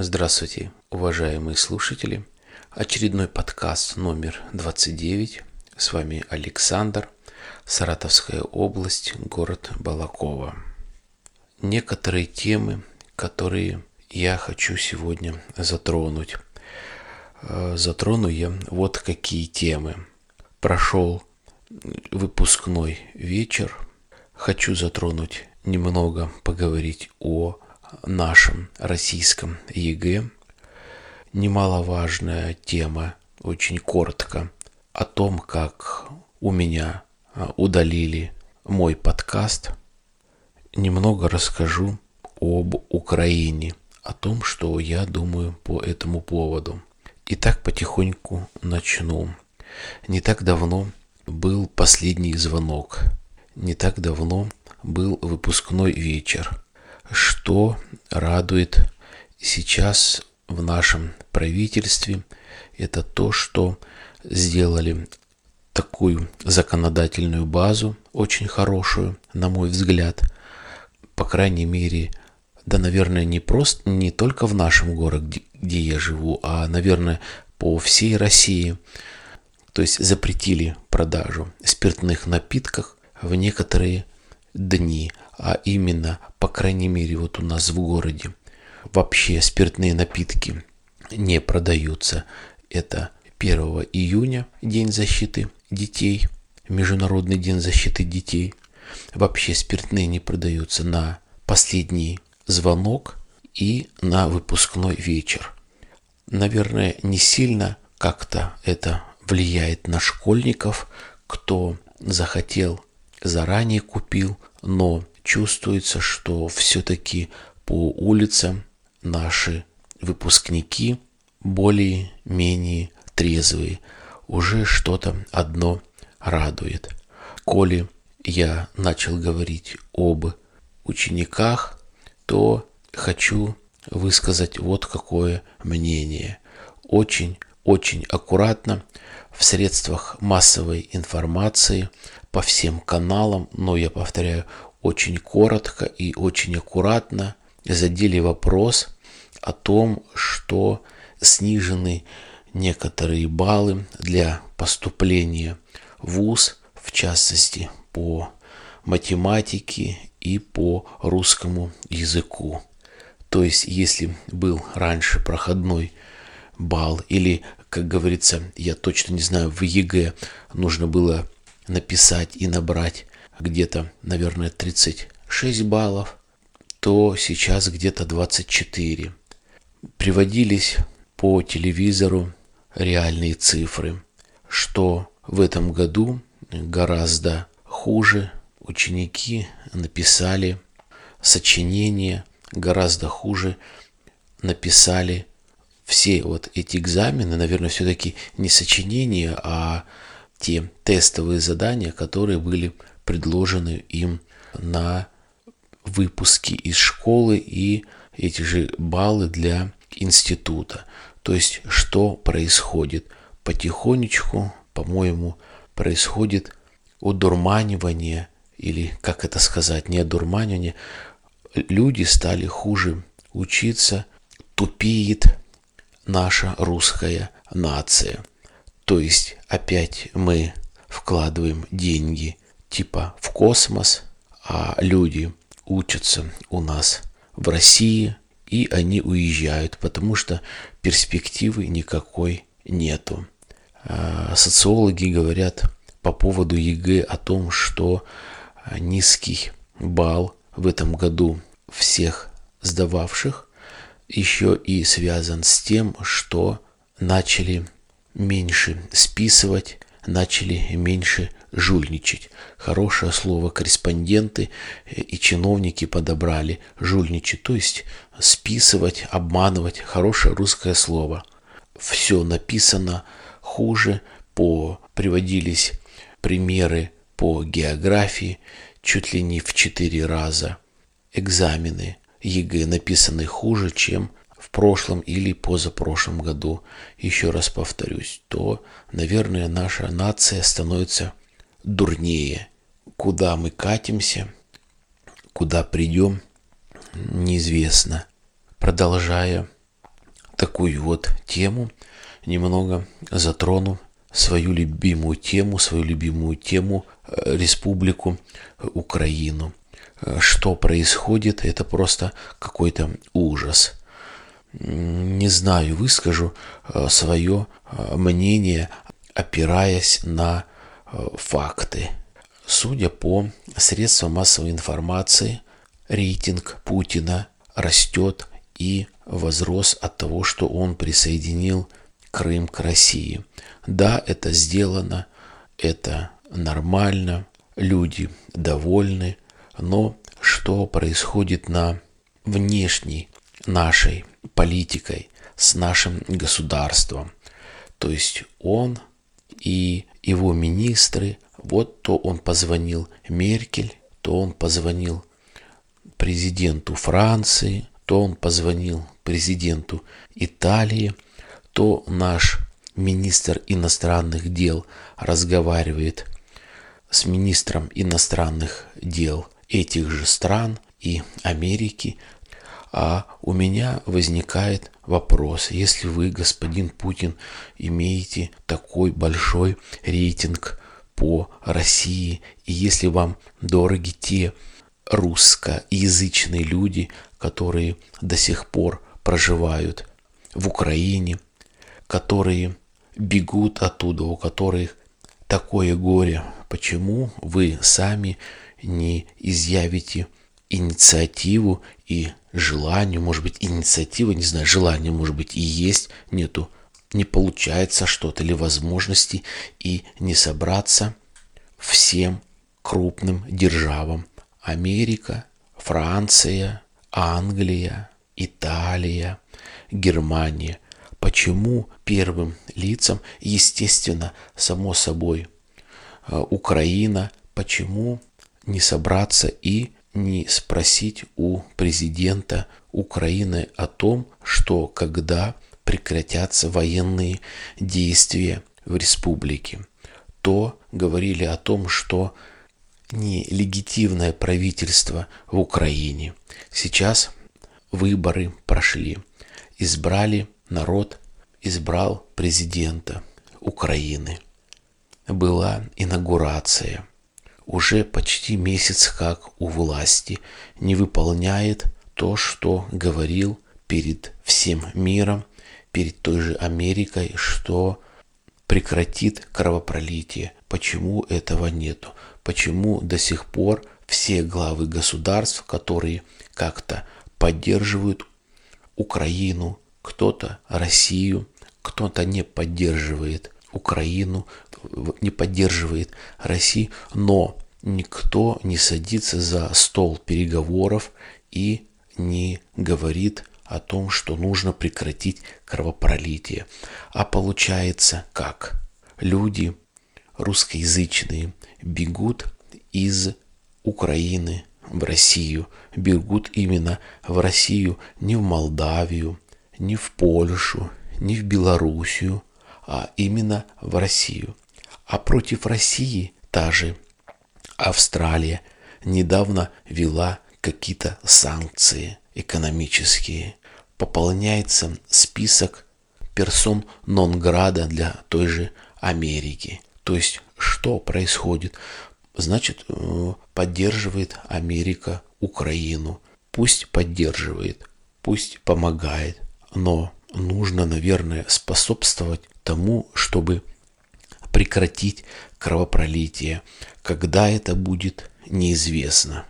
Здравствуйте, уважаемые слушатели. Очередной подкаст номер 29. С вами Александр, Саратовская область, город Балакова. Некоторые темы, которые я хочу сегодня затронуть. Э, затрону я вот какие темы. Прошел выпускной вечер. Хочу затронуть немного, поговорить о нашем российском ЕГЭ. Немаловажная тема, очень коротко, о том, как у меня а, удалили мой подкаст. Немного расскажу об Украине, о том, что я думаю по этому поводу. Итак, потихоньку начну. Не так давно был последний звонок. Не так давно был выпускной вечер. Что радует сейчас в нашем правительстве, это то, что сделали такую законодательную базу, очень хорошую, на мой взгляд. По крайней мере, да, наверное, не просто, не только в нашем городе, где я живу, а, наверное, по всей России. То есть запретили продажу спиртных напитков в некоторые дни, а именно, по крайней мере, вот у нас в городе вообще спиртные напитки не продаются. Это 1 июня, День защиты детей, Международный день защиты детей. Вообще спиртные не продаются на последний звонок и на выпускной вечер. Наверное, не сильно как-то это влияет на школьников, кто захотел заранее купил, но чувствуется, что все-таки по улицам наши выпускники более-менее трезвые. Уже что-то одно радует. Коли я начал говорить об учениках, то хочу высказать вот какое мнение. Очень-очень аккуратно в средствах массовой информации по всем каналам, но я повторяю, очень коротко и очень аккуратно задели вопрос о том, что снижены некоторые баллы для поступления в ВУЗ, в частности по математике и по русскому языку. То есть, если был раньше проходной балл или, как говорится, я точно не знаю, в ЕГЭ нужно было написать и набрать где-то, наверное, 36 баллов, то сейчас где-то 24. Приводились по телевизору реальные цифры, что в этом году гораздо хуже ученики написали сочинения, гораздо хуже написали все вот эти экзамены, наверное, все-таки не сочинения, а те тестовые задания, которые были предложены им на выпуске из школы и эти же баллы для института. То есть, что происходит? Потихонечку, по-моему, происходит удурманивание, или, как это сказать, не одурманивание, люди стали хуже учиться, тупеет наша русская нация. То есть опять мы вкладываем деньги типа в космос, а люди учатся у нас в России, и они уезжают, потому что перспективы никакой нету. А, социологи говорят по поводу ЕГЭ о том, что низкий балл в этом году всех сдававших еще и связан с тем, что начали меньше списывать, начали меньше жульничать. Хорошее слово корреспонденты и чиновники подобрали жульничать, то есть списывать, обманывать. Хорошее русское слово. Все написано хуже, по, приводились примеры по географии чуть ли не в четыре раза. Экзамены ЕГЭ написаны хуже, чем в прошлом или позапрошлом году, еще раз повторюсь, то, наверное, наша нация становится дурнее. Куда мы катимся, куда придем, неизвестно. продолжая такую вот тему, немного затрону свою любимую тему, свою любимую тему э, Республику Украину. Э, что происходит, это просто какой-то ужас. Не знаю, выскажу э, свое мнение, опираясь на факты. Судя по средствам массовой информации, рейтинг Путина растет и возрос от того, что он присоединил Крым к России. Да, это сделано, это нормально, люди довольны, но что происходит на внешней нашей политикой, с нашим государством. То есть он и его министры, вот то он позвонил Меркель, то он позвонил президенту Франции, то он позвонил президенту Италии, то наш министр иностранных дел разговаривает с министром иностранных дел этих же стран и Америки, а у меня возникает вопрос, если вы, господин Путин, имеете такой большой рейтинг по России, и если вам дороги те русскоязычные люди, которые до сих пор проживают в Украине, которые бегут оттуда, у которых такое горе. Почему вы сами не изъявите инициативу и желание, может быть, инициатива, не знаю, желание, может быть, и есть, нету, не получается что-то или возможности, и не собраться всем крупным державам. Америка, Франция, Англия, Италия, Германия – Почему первым лицам, естественно, само собой, э, Украина, почему не собраться и не спросить у президента Украины о том, что когда прекратятся военные действия в республике, то говорили о том, что нелегитимное правительство в Украине. Сейчас выборы прошли, избрали народ избрал президента Украины. Была инаугурация. Уже почти месяц как у власти не выполняет то, что говорил перед всем миром, перед той же Америкой, что прекратит кровопролитие. Почему этого нету? Почему до сих пор все главы государств, которые как-то поддерживают Украину, кто-то Россию, кто-то не поддерживает Украину, не поддерживает Россию, но никто не садится за стол переговоров и не говорит о том, что нужно прекратить кровопролитие. А получается как? Люди русскоязычные бегут из Украины в Россию, бегут именно в Россию, не в Молдавию, не в Польшу, не в Белоруссию, именно в Россию. А против России та же Австралия недавно вела какие-то санкции экономические. Пополняется список персон нон-града для той же Америки. То есть, что происходит? Значит, э, поддерживает Америка Украину. Пусть поддерживает, пусть помогает но нужно, наверное, способствовать тому, чтобы прекратить кровопролитие. Когда это будет, неизвестно.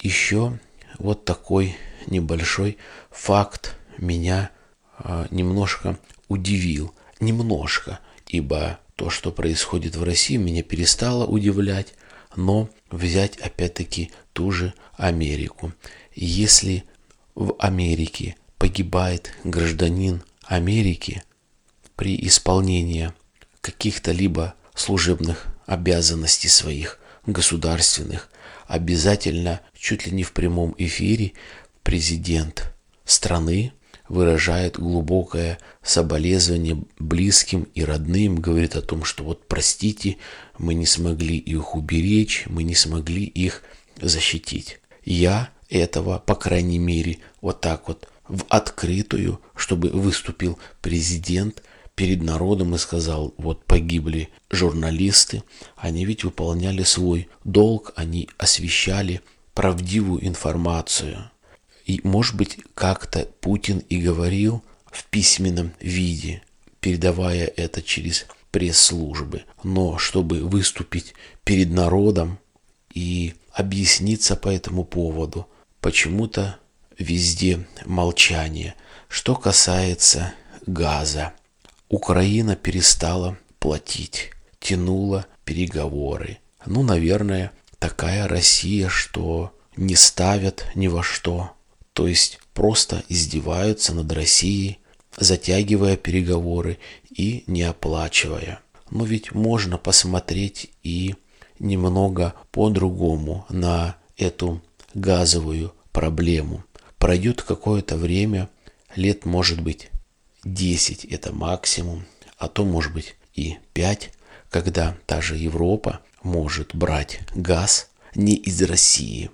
Еще вот такой небольшой факт меня а, немножко удивил. Немножко, ибо то, что происходит в России, меня перестало удивлять. Но взять опять-таки ту же Америку. Если в Америке погибает гражданин Америки при исполнении каких-то либо служебных обязанностей своих государственных, обязательно чуть ли не в прямом эфире президент страны выражает глубокое соболезнование близким и родным, говорит о том, что вот простите, мы не смогли их уберечь, мы не смогли их защитить. Я этого, по крайней мере, вот так вот в открытую, чтобы выступил президент перед народом и сказал, вот погибли журналисты, они ведь выполняли свой долг, они освещали правдивую информацию. И, может быть, как-то Путин и говорил в письменном виде, передавая это через пресс-службы. Но чтобы выступить перед народом и объясниться по этому поводу, почему-то везде молчание. Что касается газа, Украина перестала платить, тянула переговоры. Ну, наверное, такая Россия, что не ставят ни во что. То есть просто издеваются над Россией, затягивая переговоры и не оплачивая. Но ведь можно посмотреть и немного по-другому на эту газовую проблему. Пройдет какое-то время, лет может быть 10 это максимум, а то может быть и 5, когда та же Европа может брать газ не из России.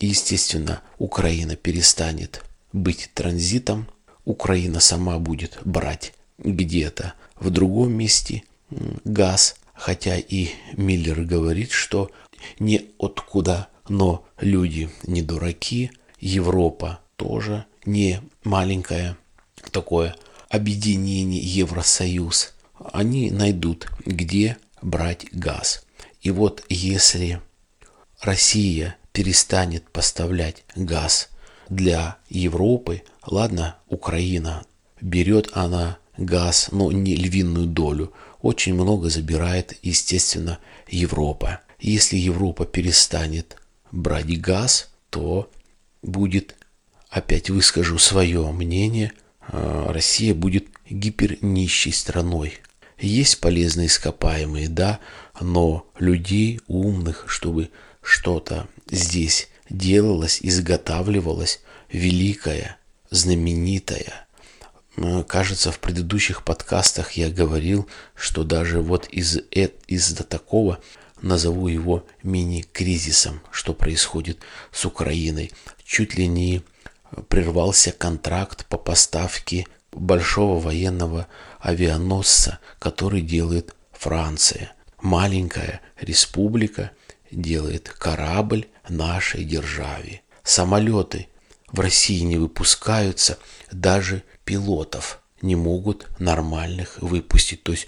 Естественно, Украина перестанет быть транзитом, Украина сама будет брать где-то в другом месте газ, хотя и Миллер говорит, что не откуда, но люди не дураки, Европа тоже не такое объединение Евросоюз. Они найдут, где брать газ. И вот если Россия перестанет поставлять газ для Европы, ладно, Украина берет она газ, но не львиную долю. Очень много забирает, естественно, Европа. Если Европа перестанет брать газ, то будет, опять выскажу свое мнение, Россия будет гипернищей страной. Есть полезные ископаемые, да, но людей умных, чтобы что-то здесь делалось, изготавливалось, великое, знаменитое – Кажется, в предыдущих подкастах я говорил, что даже вот из, из-за такого, назову его мини-кризисом, что происходит с Украиной, чуть ли не прервался контракт по поставке большого военного авианосца, который делает Франция. Маленькая республика делает корабль нашей державе. Самолеты в России не выпускаются, даже пилотов не могут нормальных выпустить. То есть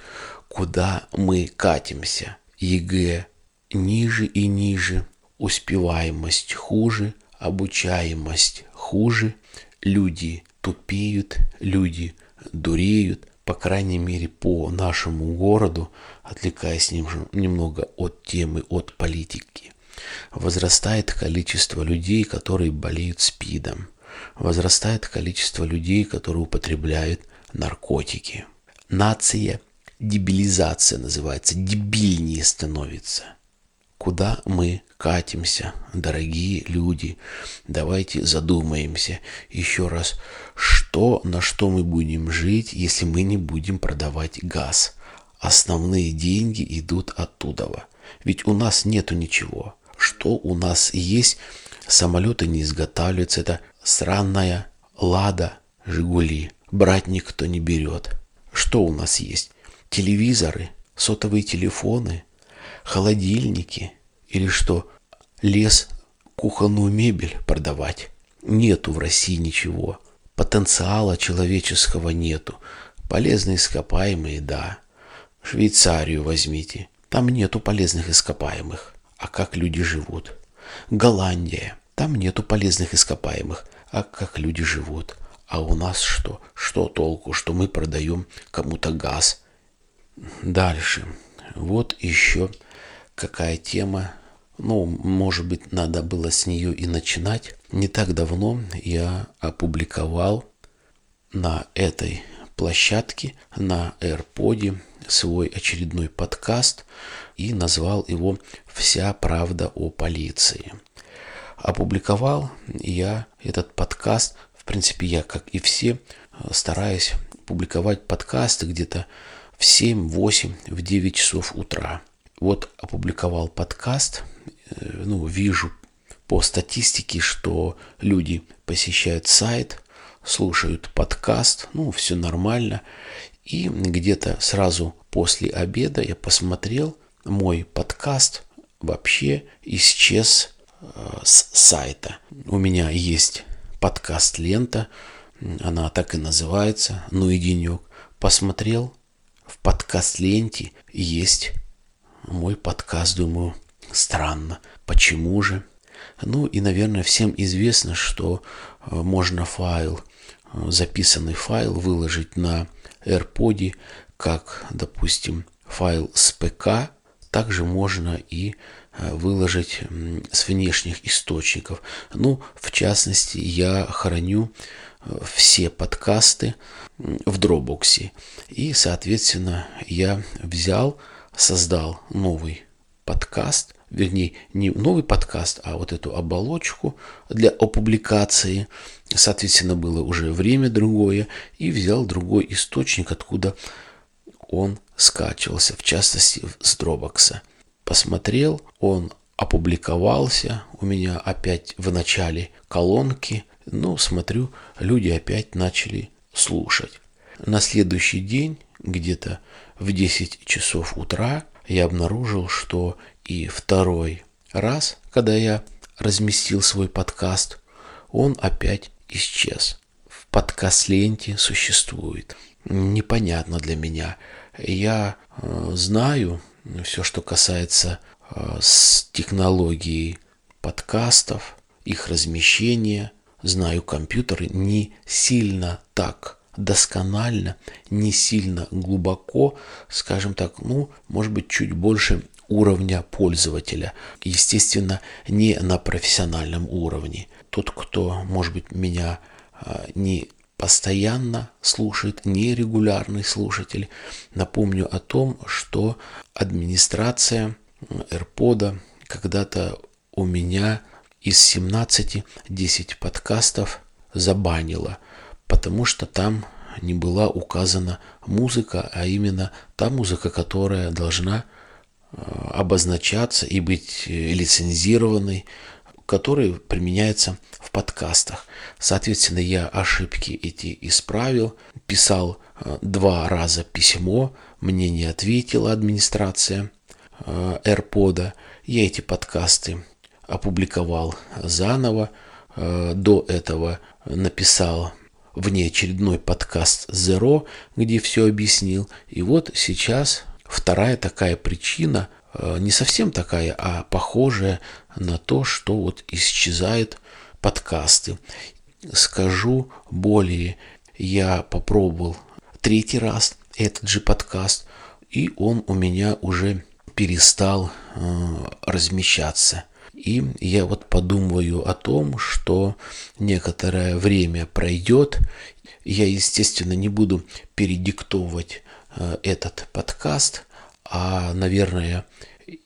куда мы катимся? ЕГЭ ниже и ниже, успеваемость хуже, обучаемость хуже, люди тупеют, люди дуреют, по крайней мере по нашему городу, отвлекаясь немного от темы, от политики. Возрастает количество людей, которые болеют СПИДом возрастает количество людей, которые употребляют наркотики. Нация, дебилизация называется, дебильнее становится. Куда мы катимся, дорогие люди? Давайте задумаемся еще раз, что, на что мы будем жить, если мы не будем продавать газ. Основные деньги идут оттуда. Ведь у нас нету ничего. Что у нас есть? Самолеты не изготавливаются. Это Сраная Лада, Жигули. Брать никто не берет. Что у нас есть? Телевизоры, сотовые телефоны, холодильники или что? Лес, кухонную мебель продавать? Нету в России ничего. Потенциала человеческого нету. Полезные ископаемые, да. Швейцарию возьмите. Там нету полезных ископаемых. А как люди живут? Голландия. Там нету полезных ископаемых, а как люди живут. А у нас что? Что толку, что мы продаем кому-то газ? Дальше. Вот еще какая тема. Ну, может быть, надо было с нее и начинать. Не так давно я опубликовал на этой площадке, на AirPod свой очередной подкаст и назвал его «Вся правда о полиции» опубликовал я этот подкаст. В принципе, я, как и все, стараюсь публиковать подкасты где-то в 7, 8, в 9 часов утра. Вот опубликовал подкаст, э, ну, вижу по статистике, что люди посещают сайт, слушают подкаст, ну, все нормально. И где-то сразу после обеда я посмотрел, мой подкаст вообще исчез э, с сайта. У меня есть подкаст лента, она так и называется, ну и денек. Посмотрел, в подкаст ленте есть мой подкаст, думаю, странно. Почему же? Ну и, наверное, всем известно, что э, можно файл, э, записанный файл выложить на AirPod, как, допустим, файл с ПК, также можно и э, выложить с внешних источников. Ну, в частности, я храню все подкасты в Dropbox. И, соответственно, я взял, создал новый подкаст, вернее, не новый подкаст, а вот эту оболочку для опубликации. Соответственно, было уже время другое, и взял другой источник, откуда он скачивался, в частности, с Dropbox. Посмотрел, он опубликовался у меня опять в начале колонки. Ну, смотрю, люди опять начали слушать. На следующий день, где-то в 10 часов утра, я обнаружил, что и второй раз, когда я разместил свой подкаст, он опять исчез. В подкаст-ленте существует. Непонятно для меня. Я э, знаю все, что касается э, с технологией подкастов, их размещения. Знаю компьютеры не сильно так досконально, не сильно глубоко, скажем так, ну, может быть, чуть больше уровня пользователя. Естественно, не на профессиональном уровне. Тот, кто, может быть, меня а, не постоянно слушает, нерегулярный слушатель, напомню о том, что администрация AirPod когда-то у меня из 17 10 подкастов забанила – потому что там не была указана музыка, а именно та музыка, которая должна э, обозначаться и быть э, лицензированной, которая применяется в подкастах. Соответственно, я ошибки эти исправил, писал э, два раза письмо, мне не ответила администрация AirPod. Я эти подкасты опубликовал заново. До этого написал внеочередной подкаст Zero, где все объяснил. И вот сейчас вторая такая причина, э, не совсем такая, а похожая на то, что вот исчезают подкасты. Скажу более, я попробовал третий раз этот же подкаст, и он у меня уже перестал э, размещаться. И я вот подумываю о том, что некоторое время пройдет. Я, естественно, не буду передиктовывать э, этот подкаст, а, наверное,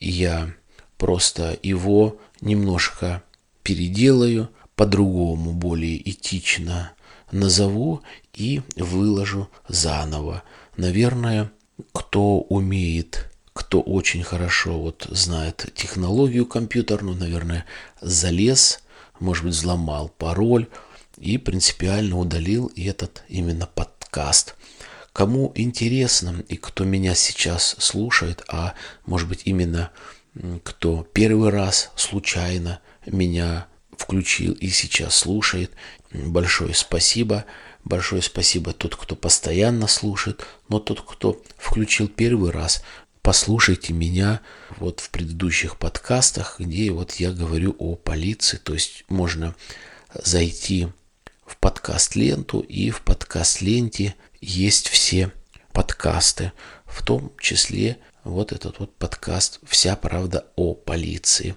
я просто его немножко переделаю, по-другому, более этично назову и выложу заново. Наверное, кто умеет кто очень хорошо вот знает технологию компьютерную, наверное, залез, может быть, взломал пароль и принципиально удалил этот именно подкаст. Кому интересно и кто меня сейчас слушает, а может быть именно кто первый раз случайно меня включил и сейчас слушает, большое спасибо. Большое спасибо тот, кто постоянно слушает, но тот, кто включил первый раз, послушайте меня вот в предыдущих подкастах, где вот я говорю о полиции. То есть можно зайти в подкаст-ленту, и в подкаст-ленте есть все подкасты, в том числе вот этот вот подкаст «Вся правда о полиции».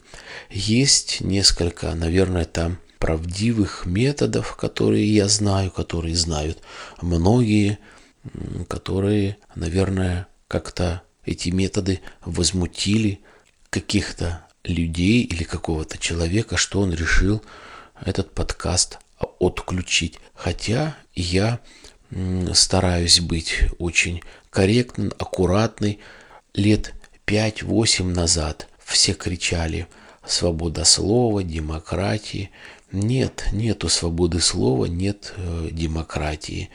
Есть несколько, наверное, там правдивых методов, которые я знаю, которые знают многие, которые, наверное, как-то эти методы возмутили каких-то людей или какого-то человека, что он решил этот подкаст отключить. Хотя я стараюсь быть очень корректным, аккуратный. Лет 5-8 назад все кричали «свобода слова», «демократии». Нет, нету свободы слова, нет э, демократии.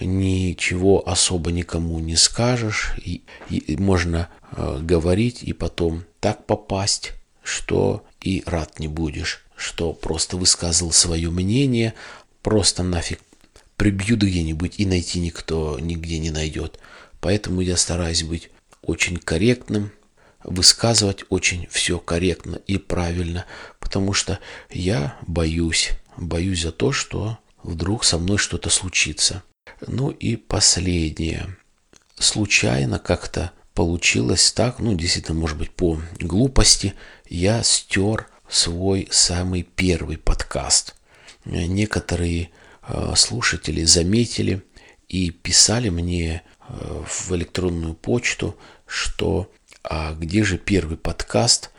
Ничего особо никому не скажешь. И, и можно э, говорить и потом так попасть, что и рад не будешь, что просто высказал свое мнение, просто нафиг прибьют где-нибудь и найти никто нигде не найдет. Поэтому я стараюсь быть очень корректным, высказывать очень все корректно и правильно, потому что я боюсь, боюсь за то, что вдруг со мной что-то случится. Ну и последнее. Случайно как-то получилось так, ну действительно, может быть, по глупости, я стер свой самый первый подкаст. Некоторые э, слушатели заметили и писали мне э, в электронную почту, что а где же первый подкаст?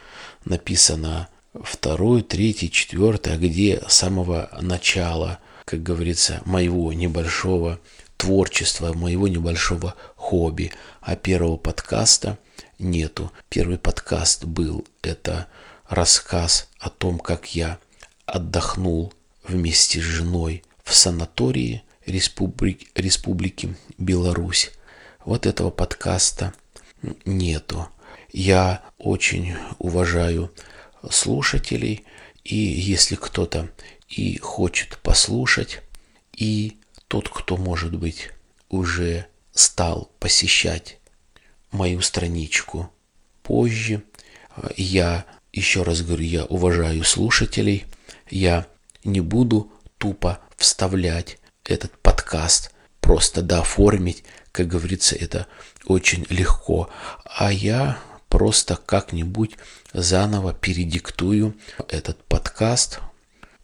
Написано второй, третий, четвертый, а где с самого начала, как говорится, моего небольшого творчества, моего небольшого хобби. А первого подкаста нету. Первый подкаст был, это рассказ о том, как я отдохнул вместе с женой в санатории Республики, Республики Беларусь. Вот этого подкаста нету. Я очень уважаю слушателей, и если кто-то и хочет послушать, и тот, кто, может быть, уже стал посещать мою страничку позже, я, еще раз говорю, я уважаю слушателей, я не буду тупо вставлять этот подкаст, просто дооформить, как говорится, это очень легко, а я просто как-нибудь заново передиктую этот подкаст.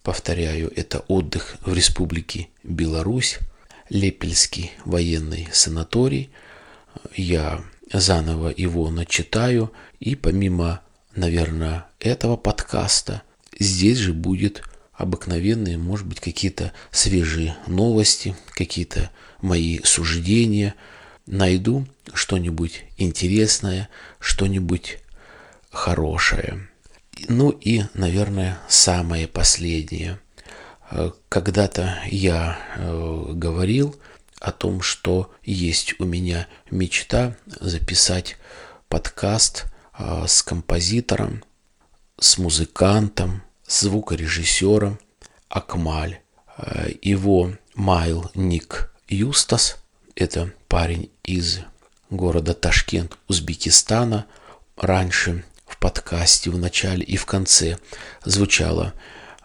Повторяю, это отдых в Республике Беларусь, Лепельский военный санаторий. Я заново его начитаю, и помимо, наверное, этого подкаста, здесь же будет обыкновенные, может быть, какие-то свежие новости, какие-то мои суждения – найду что-нибудь интересное, что-нибудь хорошее. Ну и, наверное, самое последнее. Э, когда-то я э, говорил о том, что есть у меня мечта записать подкаст э, с композитором, с музыкантом, звукорежиссером Акмаль. Его Майл Ник Юстас – это парень из города Ташкент, Узбекистана. Раньше в подкасте в начале и в конце звучала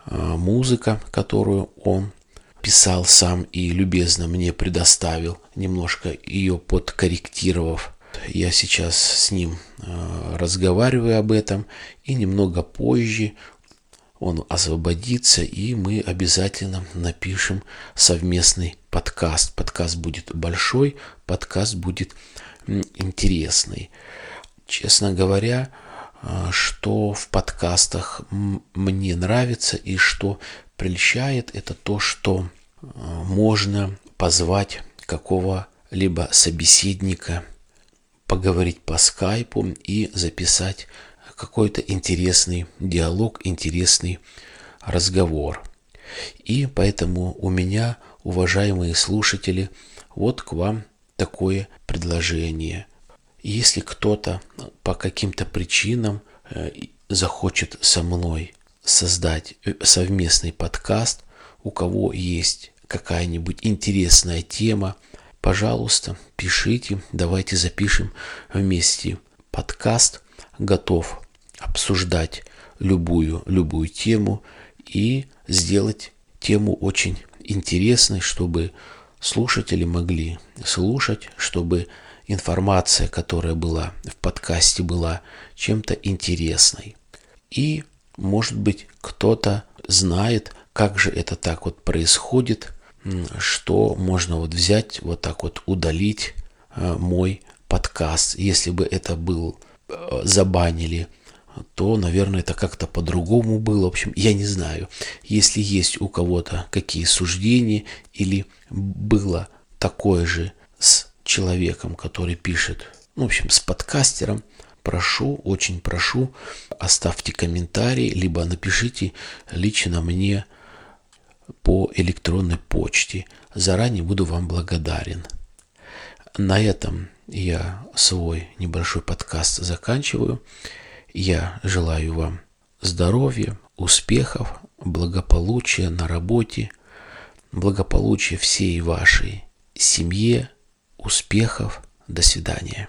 э, музыка, которую он писал сам и любезно мне предоставил, немножко ее подкорректировав. Я сейчас с ним э, разговариваю об этом, и немного позже он освободится, и мы обязательно напишем совместный подкаст. Подкаст будет большой, подкаст будет интересный. Честно говоря, что в подкастах мне нравится и что прельщает, это то, что а, можно позвать какого-либо собеседника, поговорить по скайпу и записать какой-то интересный диалог, интересный разговор. И поэтому у меня, уважаемые слушатели, вот к вам такое предложение. Если кто-то по каким-то причинам э, захочет со мной создать э, совместный подкаст, у кого есть какая-нибудь интересная тема, пожалуйста, пишите, давайте запишем вместе подкаст. Готов обсуждать любую, любую тему и сделать тему очень интересной, чтобы слушатели могли слушать, чтобы информация, которая была в подкасте, была чем-то интересной. И, может быть, кто-то знает, как же это так вот происходит, что можно вот взять, вот так вот удалить э, мой подкаст. Если бы это был э, забанили то, наверное, это как-то по-другому было. В общем, я не знаю. Если есть у кого-то какие суждения или было такое же с человеком, который пишет, ну, в общем, с подкастером, прошу, очень прошу, оставьте комментарий, либо напишите лично мне по электронной почте. Заранее буду вам благодарен. На этом я свой небольшой подкаст заканчиваю. Я желаю вам здоровья, успехов, благополучия на работе, благополучия всей вашей семье, успехов. До свидания.